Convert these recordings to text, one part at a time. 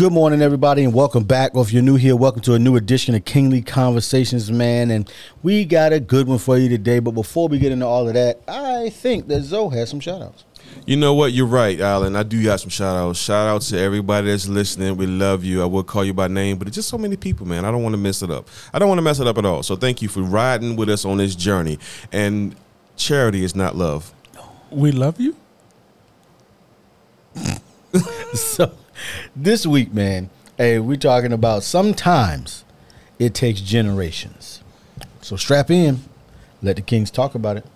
Good morning, everybody, and welcome back. Or if you're new here, welcome to a new edition of Kingly Conversations, man. And we got a good one for you today. But before we get into all of that, I think that Zoe has some shout outs. You know what? You're right, Alan. I do got some shout outs. Shout out to everybody that's listening. We love you. I will call you by name, but it's just so many people, man. I don't want to mess it up. I don't want to mess it up at all. So thank you for riding with us on this journey. And charity is not love. We love you. so this week, man, hey, we're talking about sometimes it takes generations. So strap in, let the kings talk about it.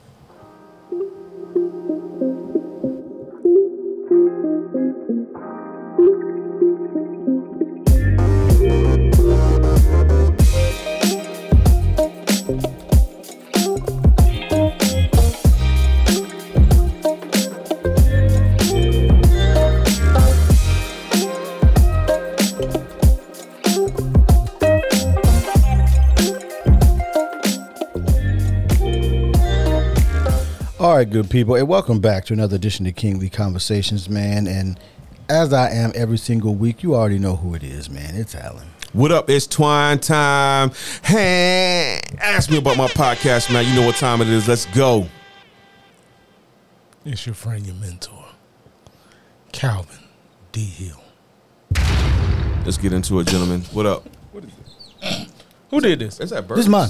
Good people, and welcome back to another edition of Kingly Conversations, man. And as I am every single week, you already know who it is, man. It's Alan. What up? It's twine time. Hey, ask me about my podcast, man. You know what time it is. Let's go. It's your friend, your mentor, Calvin D. Hill. Let's get into it, gentlemen. What up? Who did this? Is that This is mine.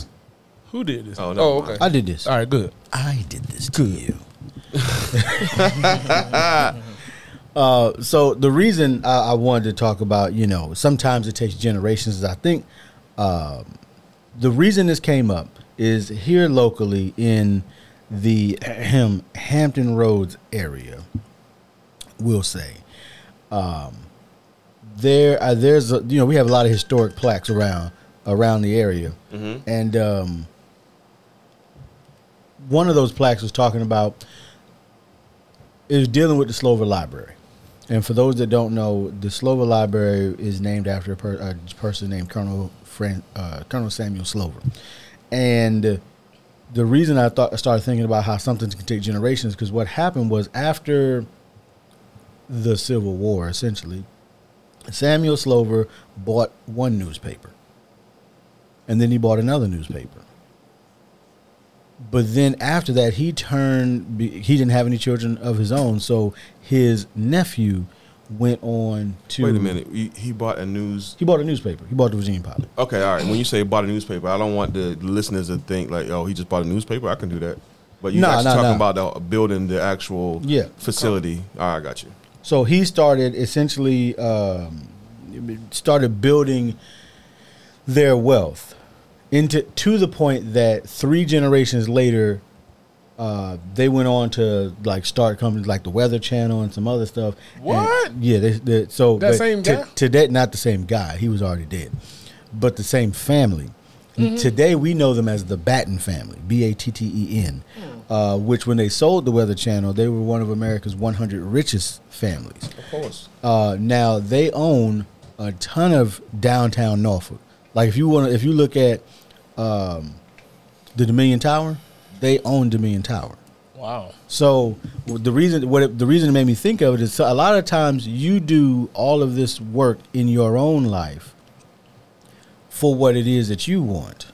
Who did this? Oh, never oh okay. I did this. All right, good. I did this to you. uh, so the reason I, I wanted to talk about, you know, sometimes it takes generations. Is I think um, the reason this came up is here locally in the Ham, Hampton Roads area. We'll say um, there uh, there's a, you know we have a lot of historic plaques around around the area, and um, one of those plaques was talking about is dealing with the Slover Library. And for those that don't know, the Slover Library is named after a, per, a person named Colonel Fran, uh, Colonel Samuel Slover. And the reason I thought I started thinking about how something can take generations because what happened was after the Civil War, essentially, Samuel Slover bought one newspaper, and then he bought another newspaper but then after that he turned he didn't have any children of his own so his nephew went on to Wait a minute. He, he bought a news. he bought a newspaper he bought the virginia pilot Okay, all right. When you say bought a newspaper, I don't want the listeners to think like, oh, he just bought a newspaper. I can do that. But you Nah, nah, talking nah. about the building the actual Yeah. facility. All right, I got you. so he started essentially um, started building their wealth into to the point that three generations later uh, they went on to like start companies like the Weather Channel and some other stuff. And- What? yeah, they, they, so That same to- guy? Today, not the same guy. He was already dead, but the same family. Mm-hmm. Today, we know them as the Batten family, B A T T E N. Uh, which, when they sold the Weather Channel, they were one of America's 100 richest families. Of course. Uh, now they own a ton of downtown Norfolk. Like if you want, to, if you look at um, the Dominion Tower, they own Dominion Tower. Wow. So the reason what it, the reason it made me think of it is so a lot of times you do all of this work in your own life for what it is that you want,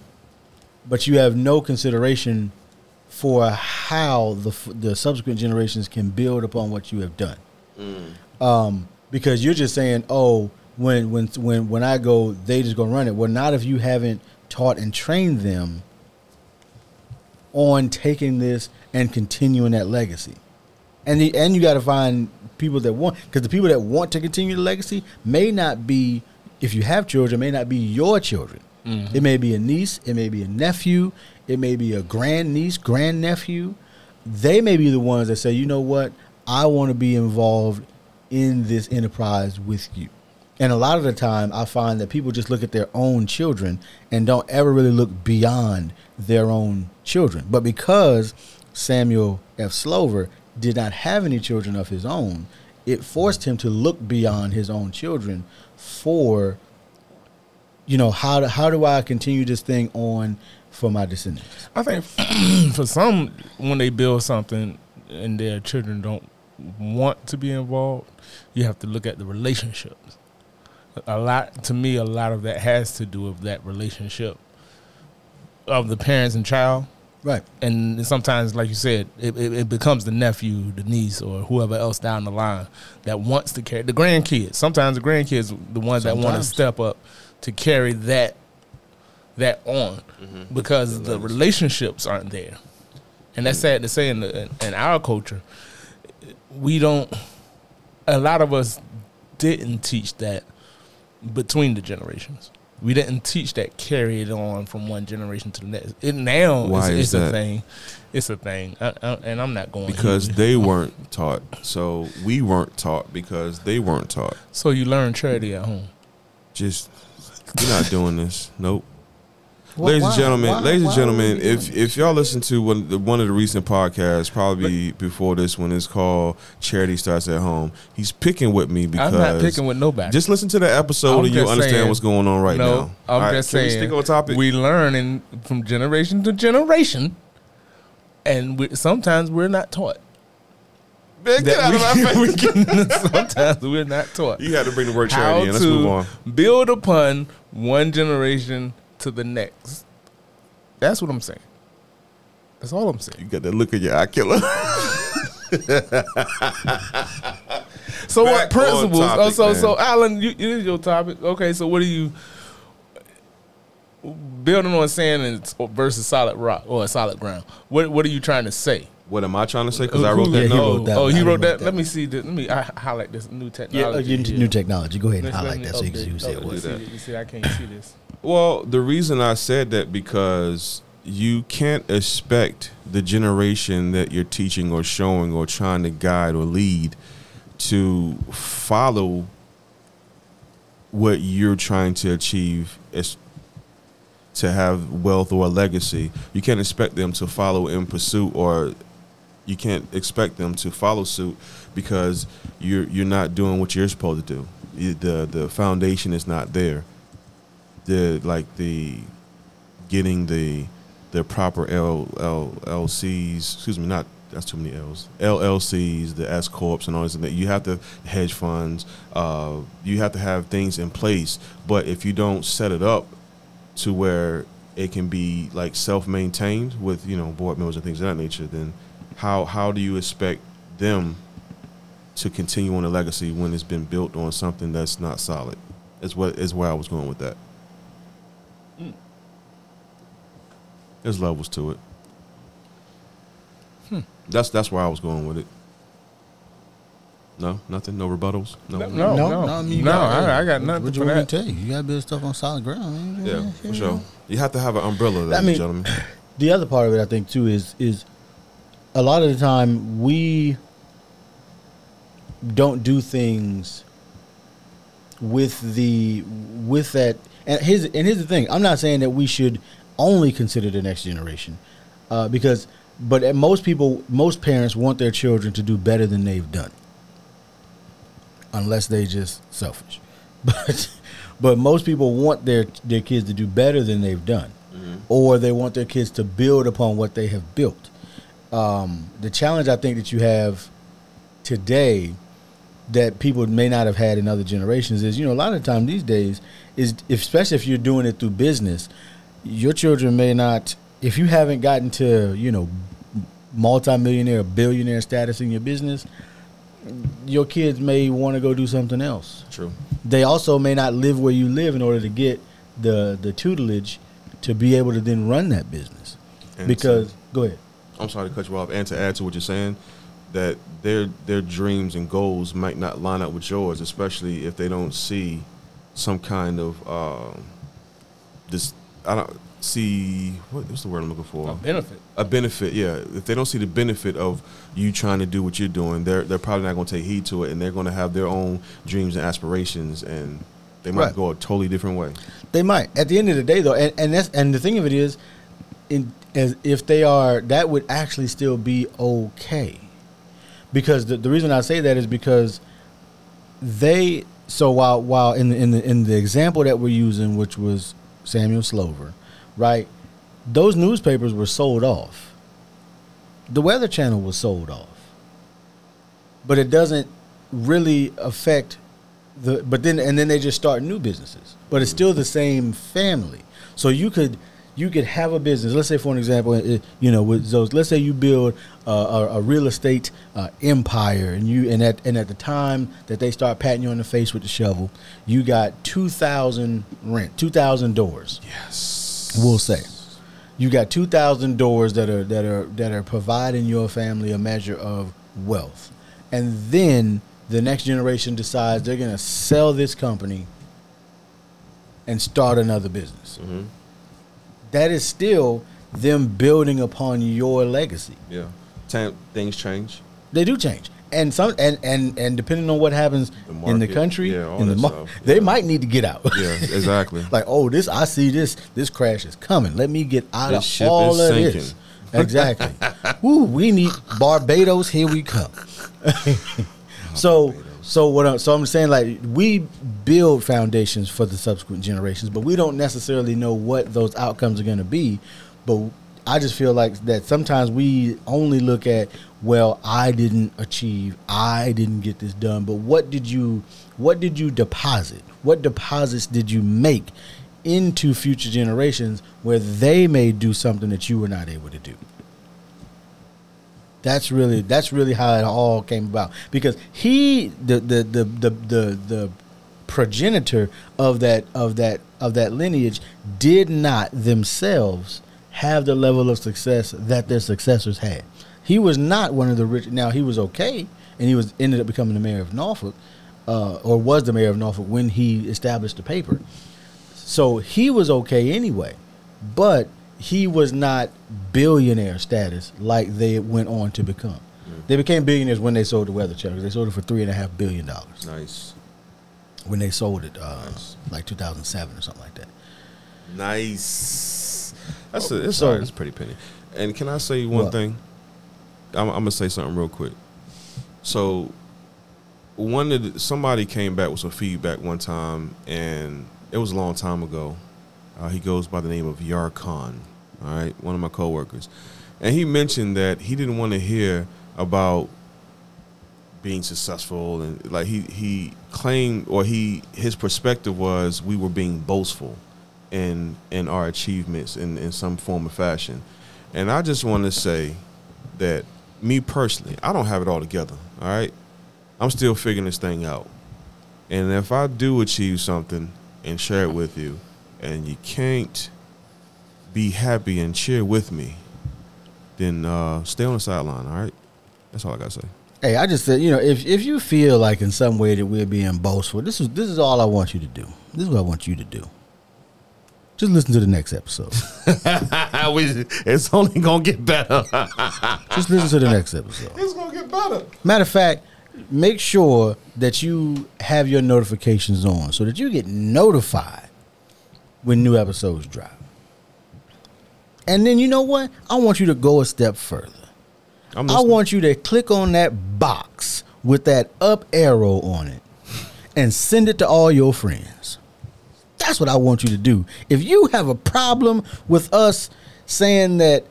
but you have no consideration for how the the subsequent generations can build upon what you have done. Um, because you're just saying, oh, when when when when I go, they just gonna run it. Well, not if you haven't taught and trained them on taking this and continuing that legacy. And the, and you got to find people that want because the people that want to continue the legacy may not be if you have children may not be your children. Mm-hmm. It may be a niece, it may be a nephew, it may be a grandniece, grandnephew. They may be the ones that say, "You know what? I want to be involved in this enterprise with you." And a lot of the time, I find that people just look at their own children and don't ever really look beyond their own children. But because Samuel F. Slover did not have any children of his own, it forced him to look beyond his own children for, you know, how do, how do I continue this thing on for my descendants? I think for some, when they build something and their children don't want to be involved, you have to look at the relationships. A lot to me a lot of that has to do with that relationship of the parents and child. Right. and sometimes like you said it, it, it becomes the nephew the niece or whoever else down the line that wants to carry the grandkids. Sometimes the grandkids the ones that want to step up to carry that that on mm-hmm. because the relationships aren't there. And that's sad to say in, the, in our culture we don't a lot of us didn't teach that between the generations we didn't teach that carry it on from one generation to the next it now Why it's, is it's that? a thing it's a thing I, I, and i'm not going because here. they weren't taught. So we weren't taught because they weren't taught. so you learn charity at home Just you're not doing this. Nope. Why- ladies and gentlemen, why- ladies why and gentlemen, if if y'all listen to one the, one of the recent podcasts, probably before this one is called "Charity Starts at Home," he's picking with me because i'm not picking with nobody just listen to the episode I'm and you just understand saying- what's going on right no now. i'm All right, just can we saying stick on topic. we learn in, from generation to generation and we, sometimes we're not taught Man, get out of my face. we can, sometimes we're not taught You had to bring the word how charity in. Let's move on. build upon one generation to the next. That's what I'm saying. That's all I'm saying. You got that look in your eye killer. So uh, Back what principles? Uh, topic, oh, so so. Alan, you, it is your topic. Okay, so what are you building on sand and versus solid rock or solid ground? What what are you trying to say? what am I trying to say? Uh, because I wrote that. he No, wrote that oh, one. he I wrote wrote that. that Let me see. This, let me I highlight this new Yeah, technology. uh, new technology. Go ahead and Let's- highlight that so you can see what. you that. see- You see, I can't see this. Well, the reason I said that because you can't expect the generation that you're teaching or showing or trying to guide or lead to follow what you're trying to achieve as to have wealth or a legacy. You can't expect them to follow in pursuit or you can't expect them to follow suit because you're you're not doing what you're supposed to do. You- The the foundation is not there the like the getting the the proper L, L, excuse me, not that's too many L's. LLCs, the S corps, and all this and that. You have to hedge funds. Uh, you have to have things in place. But if you don't set it up to where it can be like self maintained with you know board members and things of that nature, then how how do you expect them to continue on a legacy when it's been built on something that's not solid? Is what is where I was going with that. Mm. There's levels to it. Hmm. That's that's where I was going with it. No, nothing. No rebuttals. No. No, no, no. I mean, you No, got- I- I got nothing What for you want that. to tell you? You got to build stuff on solid ground. man. Yeah, for sure. You have to have an umbrella, ladies I mean- gentlemen. the other part of it, I think, too, is is a lot of the time we don't do things with the with that. And here's and here's the thing. I'm not saying that we should only consider the next generation, uh, because but most people, most parents want their children to do better than they've done, unless they just selfish. But but most people want their their kids to do better than they've done or they want their kids to build upon what they have built. Um, the challenge I think that you have today that people may not have had in other generations is, you know, a lot of the time these days is, especially if you're doing it through business, your children may not, if you haven't gotten to, you know, multimillionaire, billionaire status in your business, your kids may want to go do something else True. they also may not live where you live in order to get the the tutelage to be able to then run that business. And because go ahead. I'm sorry to cut you off, and to add to what you're saying, that their their dreams and goals might not line up with yours, especially if they don't see some kind of um, this. I don't see what, what's the word I'm looking for. A benefit. a benefit, yeah. If they don't see the benefit of you trying to do what you're doing, they're they're probably not going to take heed to it, and they're going to have their own dreams and aspirations, and they might Right. go a totally different way. They might. At the end of the day, though, and, and that's and the thing of it is, in as if they are, that would actually still be okay, because the the reason I say that is because they. So while while in the in the in the example that we're using, which was Samuel Slover, right? Those newspapers were sold off. The Weather Channel was sold off, but it doesn't really affect the but then and then they just start new businesses, but it's still the same family. So you could you could have a business. Let's say, for an example, you know, with those. Let's say you build uh, a, a real estate uh, empire, and you and at and at the time that they start patting you on the face with the shovel, you got two thousand rent, two thousand doors. Yes. We'll say you got two thousand doors that are that are that are providing your family a measure of wealth, and then the next generation decides they're going to sell this company and start another business. Mm-hmm. That is still them building upon your legacy. Yeah. Time, things change. They do change. And some and and and depending on what happens The in the country, yeah, in the mar- they yeah. might need to get out. Yeah, exactly. like, oh, this I see this this crash is coming. Let me get out This of all of sinking. this. Exactly. Woo, we need Barbados. Here we come. so so what I'm, so I'm saying like we build foundations for the subsequent generations, but we don't necessarily know what those outcomes are going to be. But I just feel like that sometimes we only look at well, I didn't achieve, I didn't get this done, but what did you what did you deposit? What deposits did you make into future generations where they may do something that you were not able to do? That's really that's really how it all came about because he the the the the the, the progenitor of that of that of that lineage did not themselves have the level of success that their successors had. He was not one of the rich. Now he was okay, and he was ended up becoming the mayor of Norfolk, uh, or was the mayor of Norfolk when he established the paper. So he was okay anyway, but he was not billionaire status like they went on to become. They became billionaires when they sold the weather Channel. They sold it for three and a half billion dollars Nice. when they sold it, uh, Nice. like 2007 or something like that. Nice. That's a, it's So- right. It's a pretty penny. And can I say one thing? I'm, I'm gonna say something real quick. So, one of the, somebody came back with some feedback one time, and it was a long time ago. Uh, he goes by the name of Yarkon. All right, one of my coworkers, and he mentioned that he didn't want to hear about being successful and like he he claimed or he his perspective was we were being boastful in in our achievements in in some form or fashion. And i just want to say that me personally i don't have it all together all right? I'm still figuring this thing out. And if i do achieve something and share it with you and you can't be happy and cheer with me then uh stay on the sideline all right that's all i gotta say Hey, I just said, you know, if if you feel like in some way that we're being boastful, this is this is all I want you to do. This is what I want you to do. Just listen to the next episode. It's only gonna get better. Just listen to the next episode. it's gonna get better. Matter of fact, make sure that you have your notifications on so that you get notified when new episodes drop. And then you know what? I want you to go a step further. I want you to click on that box with that up arrow on it and send it to all your friends. That's what I want you to do. If you have a problem with us saying that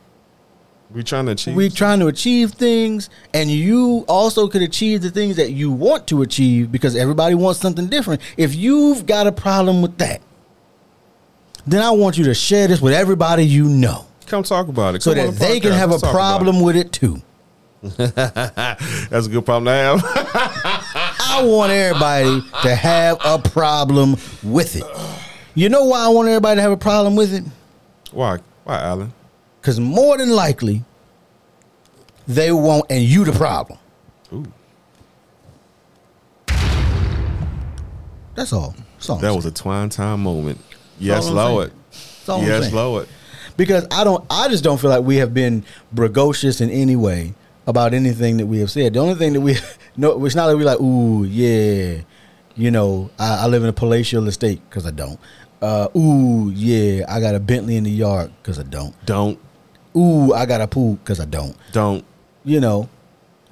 we're trying to achieve. we're trying to achieve things and you also could achieve the things that you want to achieve because everybody wants something different. If you've got a problem with that, then I want you to share this with everybody you know Come talk about it. so Come that the they can have a Let's about problem with it too. That's a good problem to have. I want everybody to have a problem with it. You know why I want everybody to have a problem with it? Why? Why, Alan? Because more than likely, they won't, and you the problem. Ooh, That's all. That's all that was a twine time moment. Yes, Lord. That's all I'm Yes. Lord. Because I don't. I just don't feel like we have been bragocious in any way about anything that we have said. The only thing that we no, it's not like we're like, ooh, yeah, you know, I, I live in a palatial estate because I don't. Uh, ooh, yeah, I got a Bentley in the yard because I don't. Don't, Ooh, I got a pool because I don't. don't. You know,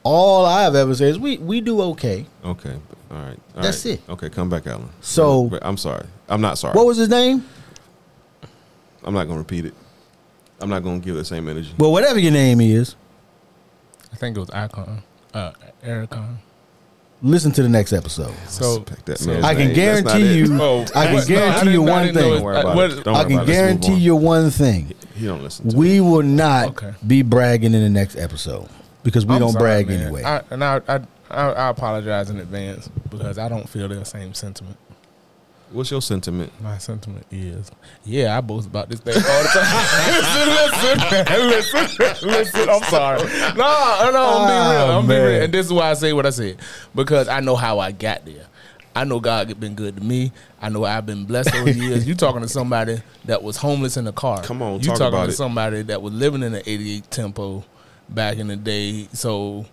all I have ever said is we we do okay. Okay, all right. all That's right. it. Okay, come back, Alan. So- I'm sorry. I'm not sorry. What was his name? I'm not gonna repeat it. I'm not gonna give the same energy. Well, whatever your name is. I think it was Icon, uh, Ericon. listen to the next episode. So that so- I can name. Guarantee you. Oh, I can? No, guarantee didn't- you one thing. it- Don't worry about what- I can about it. Let's move guarantee on. you one thing. He don't listen. To We will not Okay. be bragging in the next episode because we I'm don't sorry, brag man. anyway. I, and I, I, I, I apologize in advance because I don't feel the same sentiment. What's your sentiment? My sentiment is, yeah, I boast about this thing all the time. listen, listen, listen, listen. I'm sorry. No, no, I'm being real. Ah, I'm being real. And this is why I say what I said because I know how I got there. I know God been good to me. I know I've been blessed over the years. You talking to somebody that was homeless in a car. Come on, you talk talking to it. somebody that was living in an 88 tempo back in the day. So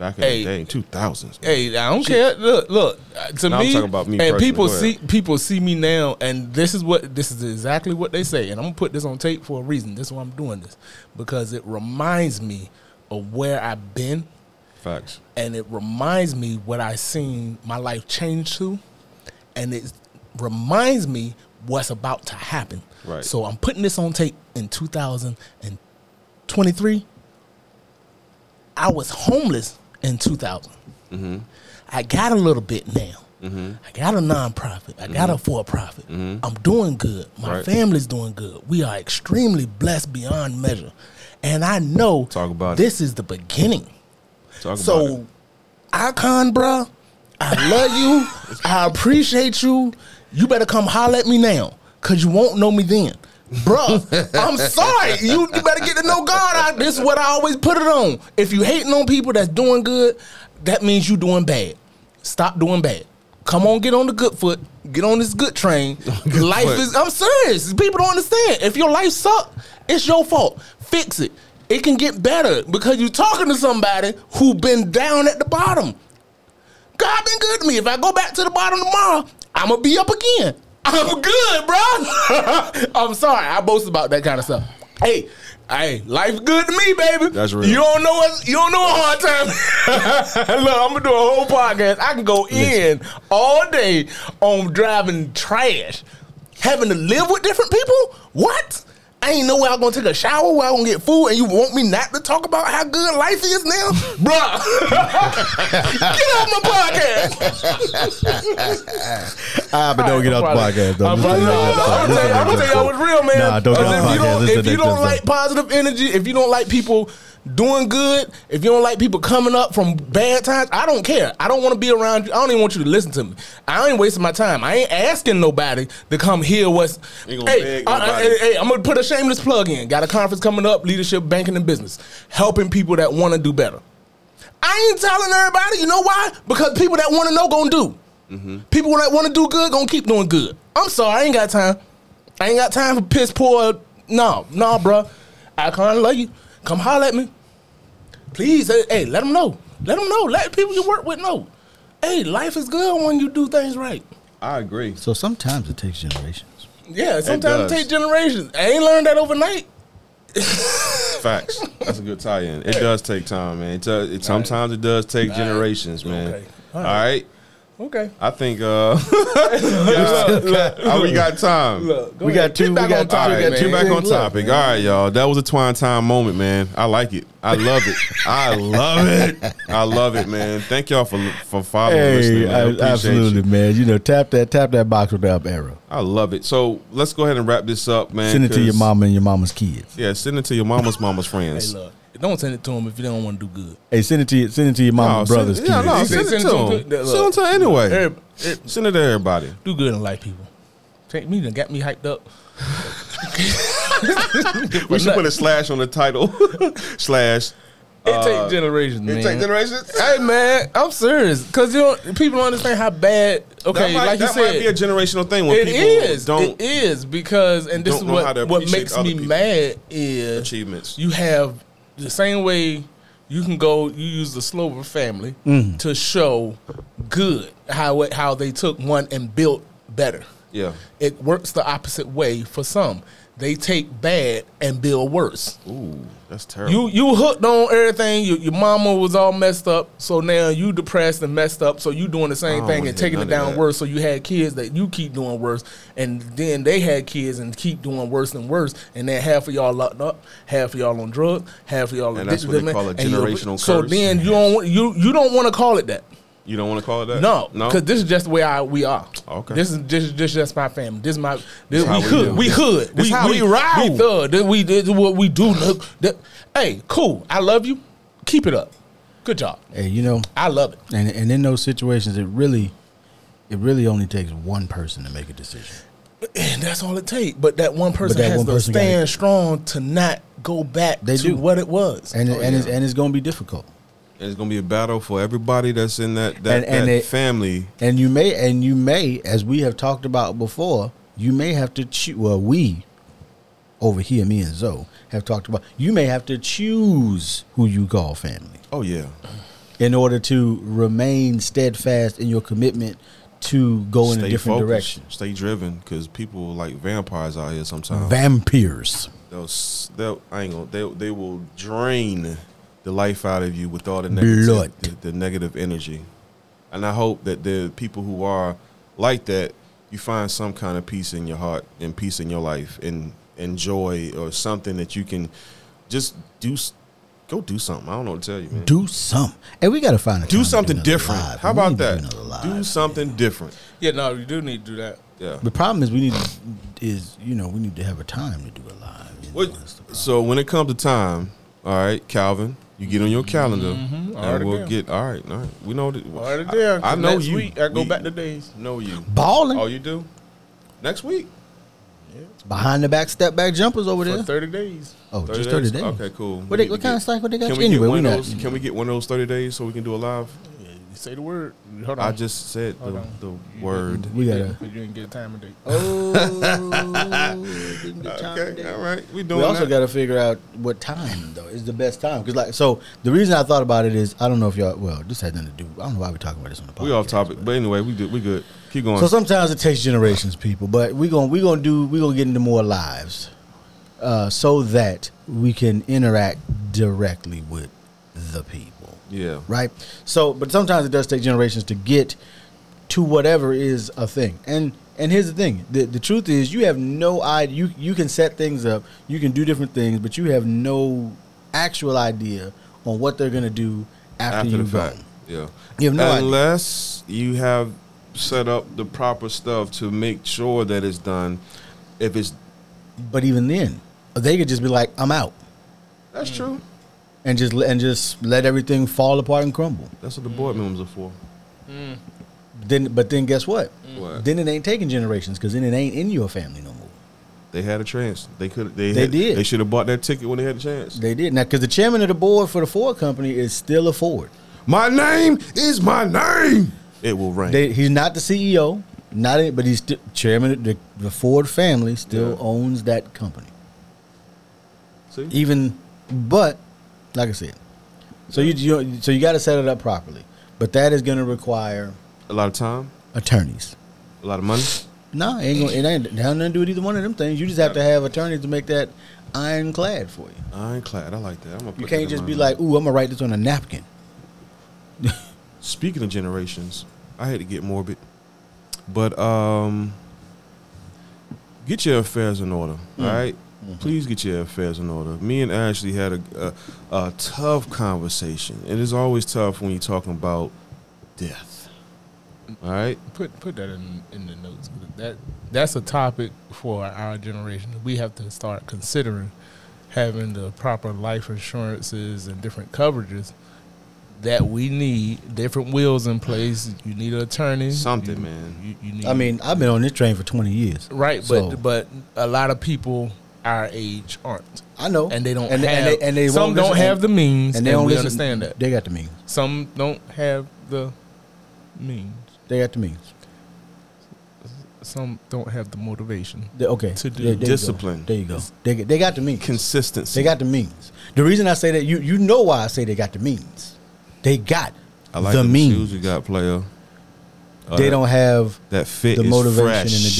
Back in Hey. the day, two thousands. Hey, I don't care. Look, look. uh, To No, I'm me, talking about me and personally. people see people see me now, and this is what this is exactly what they say, and I'm gonna put this on tape for a reason. This is why I'm doing this because it reminds me of where I've been, Facts. and it reminds me what I seen my life change to, and it reminds me what's about to happen. Right. So I'm putting this on tape in 2023. I was homeless in 2000. Mm-hmm. I got a little bit now. I got a nonprofit. I got a for profit. I'm doing good. My Mm-hmm. Right. family's doing good. We are extremely blessed beyond measure. And I know Talk about this is the beginning. Talk about it. So, Icon, bruh, I love you. I appreciate you. You better come holler at me now, cause you won't know me then. Bruh, I'm sorry. You, you better get to know God. I, this is what I always put it on. If you hating on people that's doing good, that means you doing bad. Stop doing bad. Come on, get on the good foot. Get on this good train. life foot. is. I'm serious. People don't understand. If your life suck, it's your fault. Fix it. It can get better because you're talking to somebody who been down at the bottom. God been good to me. If I go back to the bottom tomorrow, I'm gonna be up again. I'm good, bro. I'm sorry. I boast about that kind of stuff. Hey, hey, life good to me, baby. That's real. You don't know what you don't know a hard time. Look, I'm gonna do a whole podcast. I can go in all day on driving trash, having to live with different people. What? I ain't know where I'm gonna take a shower, where I'm gonna get food, and you want me not to talk about how good life is now, bruh? get off my podcast. Ah, but don't get off the podcast. Though. I'm Listen to the next gonna episode. I'm gonna tell y'all what's real, man. Nah, don't get off the if you podcast. don't, if you don't like positive energy, if you don't like people doing good, if you don't like people coming up from bad times, I don't care. I don't want to be around you. I don't even want you to listen to me. I ain't wasting my time. I ain't asking nobody to come hear what's. Hey, I- hey, I'm gonna put a shameless plug in. Got a conference coming up, leadership, banking, and business, helping people that want to do better. I ain't telling everybody. You know why? Because people that want to know gonna do. People that want to do good gonna keep doing good. I'm sorry, I ain't got time. I ain't got time for piss poor. No, no, bruh. I kind of love you. Come holler at me, please. Hey, hey, let them know. Let them know. Let people you work with know. Hey, life is good when you do things right. I agree. So sometimes it takes generations. Yeah, sometimes it, does. takes generations. I ain't learned that overnight. Facts. That's a good tie-in. It does take time, man. It does, it, sometimes it does take generations, man. Okay. All All right. Okay. I think uh, we got time. Look, go We ahead. got two- Get back we got on two- All topic, right, man. get back on topic. All right, y'all. That was a twine time moment, man. I like it. I love it. I love it. I love it, man. Thank y'all for for following, and listening. Hey, Man. I I- absolutely, you. man. You know, tap that tap that box with the up arrow. I love it. So let's go ahead and wrap this up, man. Send it to your mama and your mama's kids. Yeah, send it to your mama's mama's Hey, friends. Don't send it to them if you don't want to do good. Hey, send it to your, send it to your mama's No, brother's send, yeah, kids. no, He send, it send to it to them. them. Send it to anyway. Every- it- Send it to everybody. do good and like people. Take me and got me hyped up. We should put a slash on the title. slash. It Uh, take generations, man. It take generations. Hey man, I'm serious because you know people don't understand how bad. Okay, might, like you said. that might be a generational thing when it people is. don't It is because, and this is don't know how to what what makes me people. mad is achievements. you have the same way you can go. You use the Slover family Mm-hmm. to show good how it, how they took one and built better. Yeah. It works the opposite way for some. They take bad and build worse. Ooh, that's terrible. You you hooked on everything. Your, your mama was all messed up, so now you depressed and messed up. So you doing the same thing and taking it down worse. So you had kids that you keep doing worse, and then they had kids and keep doing worse and worse. And then half of y'all locked up, half of y'all on drugs, half of y'all And that's what they call a and you're- So then you don't you you don't want to call it that. You don't want to call it that? No, no. because this is just the way I, we are. Okay. This is this, this is just my family. This is my this, how we we hood. do. We hood. This we, how we, we roll. We thug. This, we this is what we do. Look, that- hey, cool. I love you. Keep it up. Good job. Hey, you know, I love it. and and in those situations, it really, it really only takes one person to make a decision. And that's all it takes. But that one person that has one to person stand strong to not go back They to do. what it was. And Oh, and it's and it's going to be difficult. It's gonna be a battle for everybody that's in that that, And- and that it- family. And you may and you may, as we have talked about before, you may have to choose. Well, we over here, me and Zoe, have talked about. You may have to choose who you call family Oh yeah. in order to remain steadfast in your commitment to go in a Stay different focused, direction. Stay driven, because people like vampires out here sometimes. Vampires. they'll, they'll, I ain't gonna, they, they will drain the life out of you with all the negative, Blood. The, the negative energy. And I hope that the people who are like that, you find some kind of peace in your heart and peace in your life and, and joy or something that you can just do. Go do something. I don't know what to tell you, man. Do something. Hey, we got to find a do something another different. live. How We about that? another live. Do something different. yeah, no, you do need to do that. Yeah. The problem is we need to, is you know we need to have a time to do it live. you know, What, that's the problem. so when it comes to time, all right, Calvin, you get on your calendar, mm-hmm. and Already we'll there. get. All right, all right. We know that. Already there. I, I know Next you. Week, I go We back to days. Know you. balling Oh, you do. Next week. Yeah. behind the back step back jumpers over For there. 30 days. Oh, just thirty days. Okay, cool. What, We they, need what kind get- of cycle they got? Can you? we Anyway, get we one of those? Can we get one of those thirty days so we can do a live? Yeah, you say the word. Hold on. I just said Hold the, on. the word. We gotta. But you didn't get a time and date. Oh, didn't get time Okay, today. all right. We doing We also that. got to figure out what time though is the best time because like so the reason I thought about it is I don't know if y'all well this had nothing to do I don't know why we're talking about this on the podcast. we off topic, but anyway, we good. We good. Keep going. So sometimes it takes generations, people. But we gonna we gonna do we gonna get into more lives, uh, so that we can interact directly with the people, yeah. right? So, but sometimes it does take generations to get to whatever is a thing. And and here's the thing: the the truth is, you have no idea. You you can set things up, you can do different things, but you have no actual idea on what they're gonna do after, After you the fact. Yeah. You have no idea. Unless you have set up the proper stuff to make sure that it's done. If it's But even then, they could just be like, "I'm out." that's true. And just let- and just let everything fall apart and crumble. That's what the board members are for. Mm. Then, but then guess what? What? Then it ain't taking generations because then it ain't in your family no more. They had a chance. They could. They, They had- did. They should have bought that ticket when they had a chance. They did now because the chairman of the board for the Ford company is still a Ford. My name is my name. It will rain. They, he's not the CEO, not it, but he's still chairman. Of the, the Ford family still Yeah. owns that company. See, Even, but like I said, so you, you so you got to set it up properly. But that is going to require a lot of time, attorneys. a lot of money. No, it ain't gonna, it ain't it have nothing to do with either one of them things. You just have to have attorneys to make that ironclad for you. Ironclad. I like that. I'm gonna. Put You that can't just be mind. like, "Ooh, I'm gonna write this on a napkin." Speaking of generations, I had to get morbid, but um, get your affairs in order. Mm. All right? Mm-hmm. please get your affairs in order. Me and Ashley had a, a a tough conversation. It is always tough when you're talking about death. All right, Put put that in in the notes. That that's a topic for our generation. We have to start considering having the proper life insurances and different coverages that we need. Different wheels in place. You need an attorney. Something, You- man. You, you need. I mean, I've been on this train for 20 years. right? So- But but a lot of people our age aren't, I know, and they don't and, have. and they, and they some won't don't listen- have the means, and and, they don't we listen- understand that. They got the means. Some don't have the means. They got the means. Some don't have the motivation. They- okay, To do There- there you discipline. There you go. They, they got the means. consistency. They got the means. The reason I say that, you you know why I say they got the means. They got I like the the means. shoes you got, player. Uh, they don't have that fit the motivation fresh. and the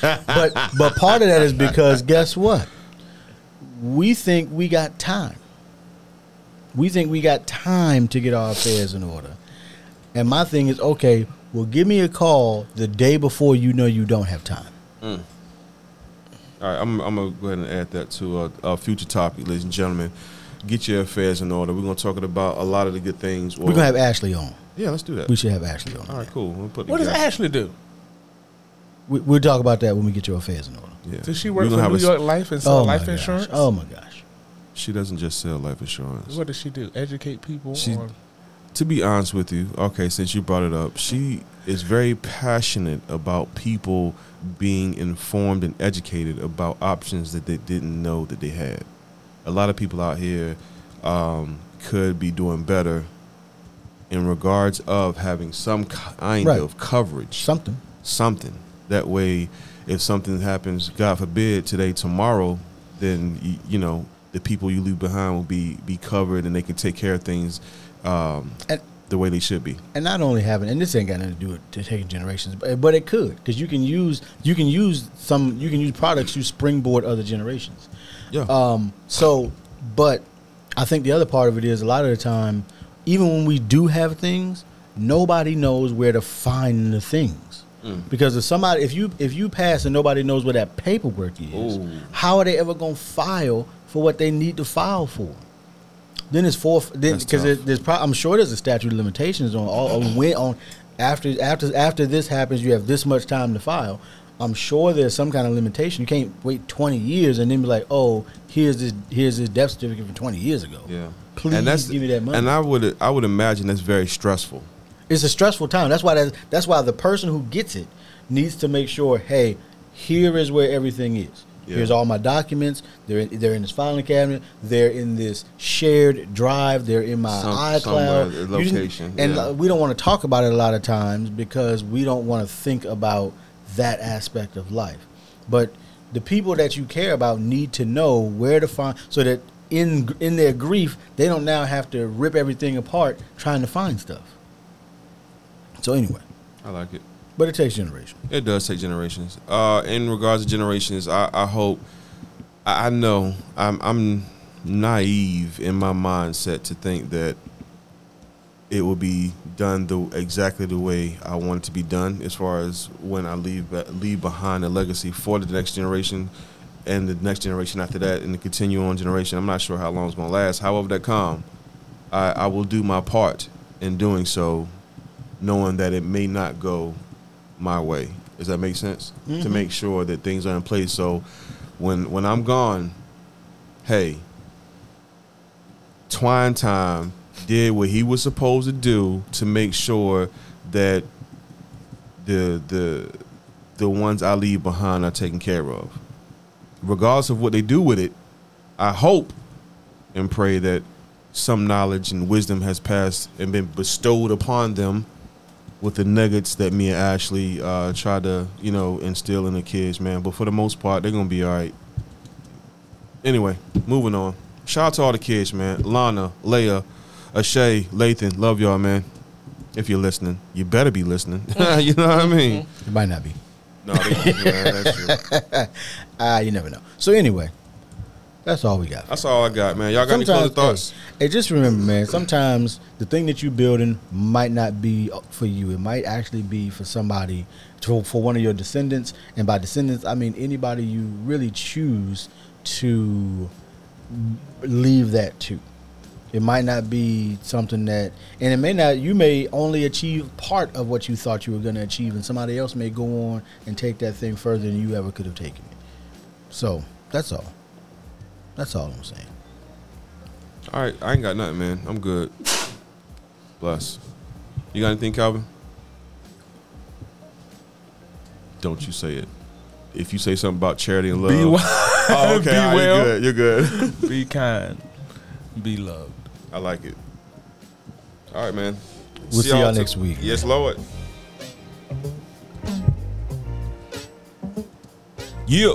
but but part of that is because guess what? We think we got time. We think we got time to get our affairs in order. And my thing is, okay, well, give me a call the day before you know you don't have time. Mm. All right, I'm, I'm gonna go ahead and add that to uh, a, a future topic, ladies and gentlemen. get your affairs in order. We're gonna talk about a lot of the good things. We're gonna have Ashley on. yeah, let's do that. We should have Ashley on. All right, cool. We'll put What does Ashley do? We, we'll talk about that when we get your affairs in order. Yeah. Does she work for have New a- York Life and sell Oh my life gosh. insurance? Oh my gosh. She doesn't just sell life insurance. What does she do? Educate people? She- on- To be honest with you, okay, since you brought it up, she is very passionate about people being informed and educated about options that they didn't know that they had. A lot of people out here um, could be doing better in regards of having some kind Right. of coverage. Something. something. That way, if something happens, God forbid, today, tomorrow, then you, you know the people you leave behind will be be covered, and they can take care of things um, And the way they should be. and not only having and this ain't got nothing to do with to taking generations, but, but it could because you can use you can use some you can use products to springboard other generations. Yeah, Um, so, but I think the other part of it is a lot of the time, even when we do have things, nobody knows where to find the things. Mm. Because if somebody, if you if you pass and nobody knows where that paperwork is, Ooh. how are they ever gonna file for what they need to file for? Then it's four. Then because tough. there's, pro- I'm sure there's a statute of limitations on all on when on after after after this happens, you have this much time to file. I'm sure there's some kind of limitation. You can't wait 20 years and then be like, oh, here's this here's this death certificate from 20 years ago. yeah. Please and that's, give me that money. And I would I would imagine that's very stressful. It's a stressful time. That's why that's, that's why the person who gets it needs to make sure, hey, here is where everything is. Yeah. Here's all my documents. They're in, they're in this filing cabinet. They're in this shared drive. They're in my Some- iCloud location, And yeah. uh, we don't want to talk about it a lot of times because we don't want to think about that aspect of life. But the people that you care about need to know where to find, so that in in their grief, they don't now have to rip everything apart trying to find stuff. So anyway, I like it. but it takes generations. It does take generations. Uh, in regards to generations, I, I hope, I, I know I'm, I'm naive in my mindset to think that it will be done the exactly the way I want it to be done. As far as when I leave leave behind a legacy for the next generation, and the next generation after that, and the continue on generation. I'm not sure how long it's going to last. However, that come, I, I will do my part in doing so, knowing that it may not go my way. Does that make sense? To mm-hmm. make sure that things are in place. So when when I'm gone, hey, Twine Time did what he was supposed to do to make sure that the the the ones I leave behind are taken care of. Regardless of what they do with it, I hope and pray that some knowledge and wisdom has passed and been bestowed upon them with the nuggets that me and Ashley uh, try to, you know, instill in the kids, man. But for the most part, they're gonna be all right. Anyway, moving on. Shout out to all the kids, man. Lana, Leia, Ashay, Lathan, love y'all, man. If you're listening, you better be listening. you know what I mean? It might not be. No, they, yeah, that's true. Ah, you never know. So anyway, that's all we got. That's all I got, man. Y'all got any closing thoughts? Hey, hey, just remember, man. Sometimes the thing that you're building might not be for you. It might actually be for somebody, to, for one of your descendants. And by descendants, I mean anybody you really choose to leave that to. It might not be something that, and it may not. You may only achieve part of what you thought you were going to achieve, and somebody else may go on and take that thing further than you ever could have taken it. So that's all. That's all I'm saying. All right, I ain't got nothing, man. I'm good. Bless. You got anything, Calvin? Don't you say it. If you say something about charity and love, Be, wi- oh, okay, be all right, well. you're good. You're good. be kind, be loved. I like it. All right, man. We'll see y'all t- next week, Yes, Lord. Yeah.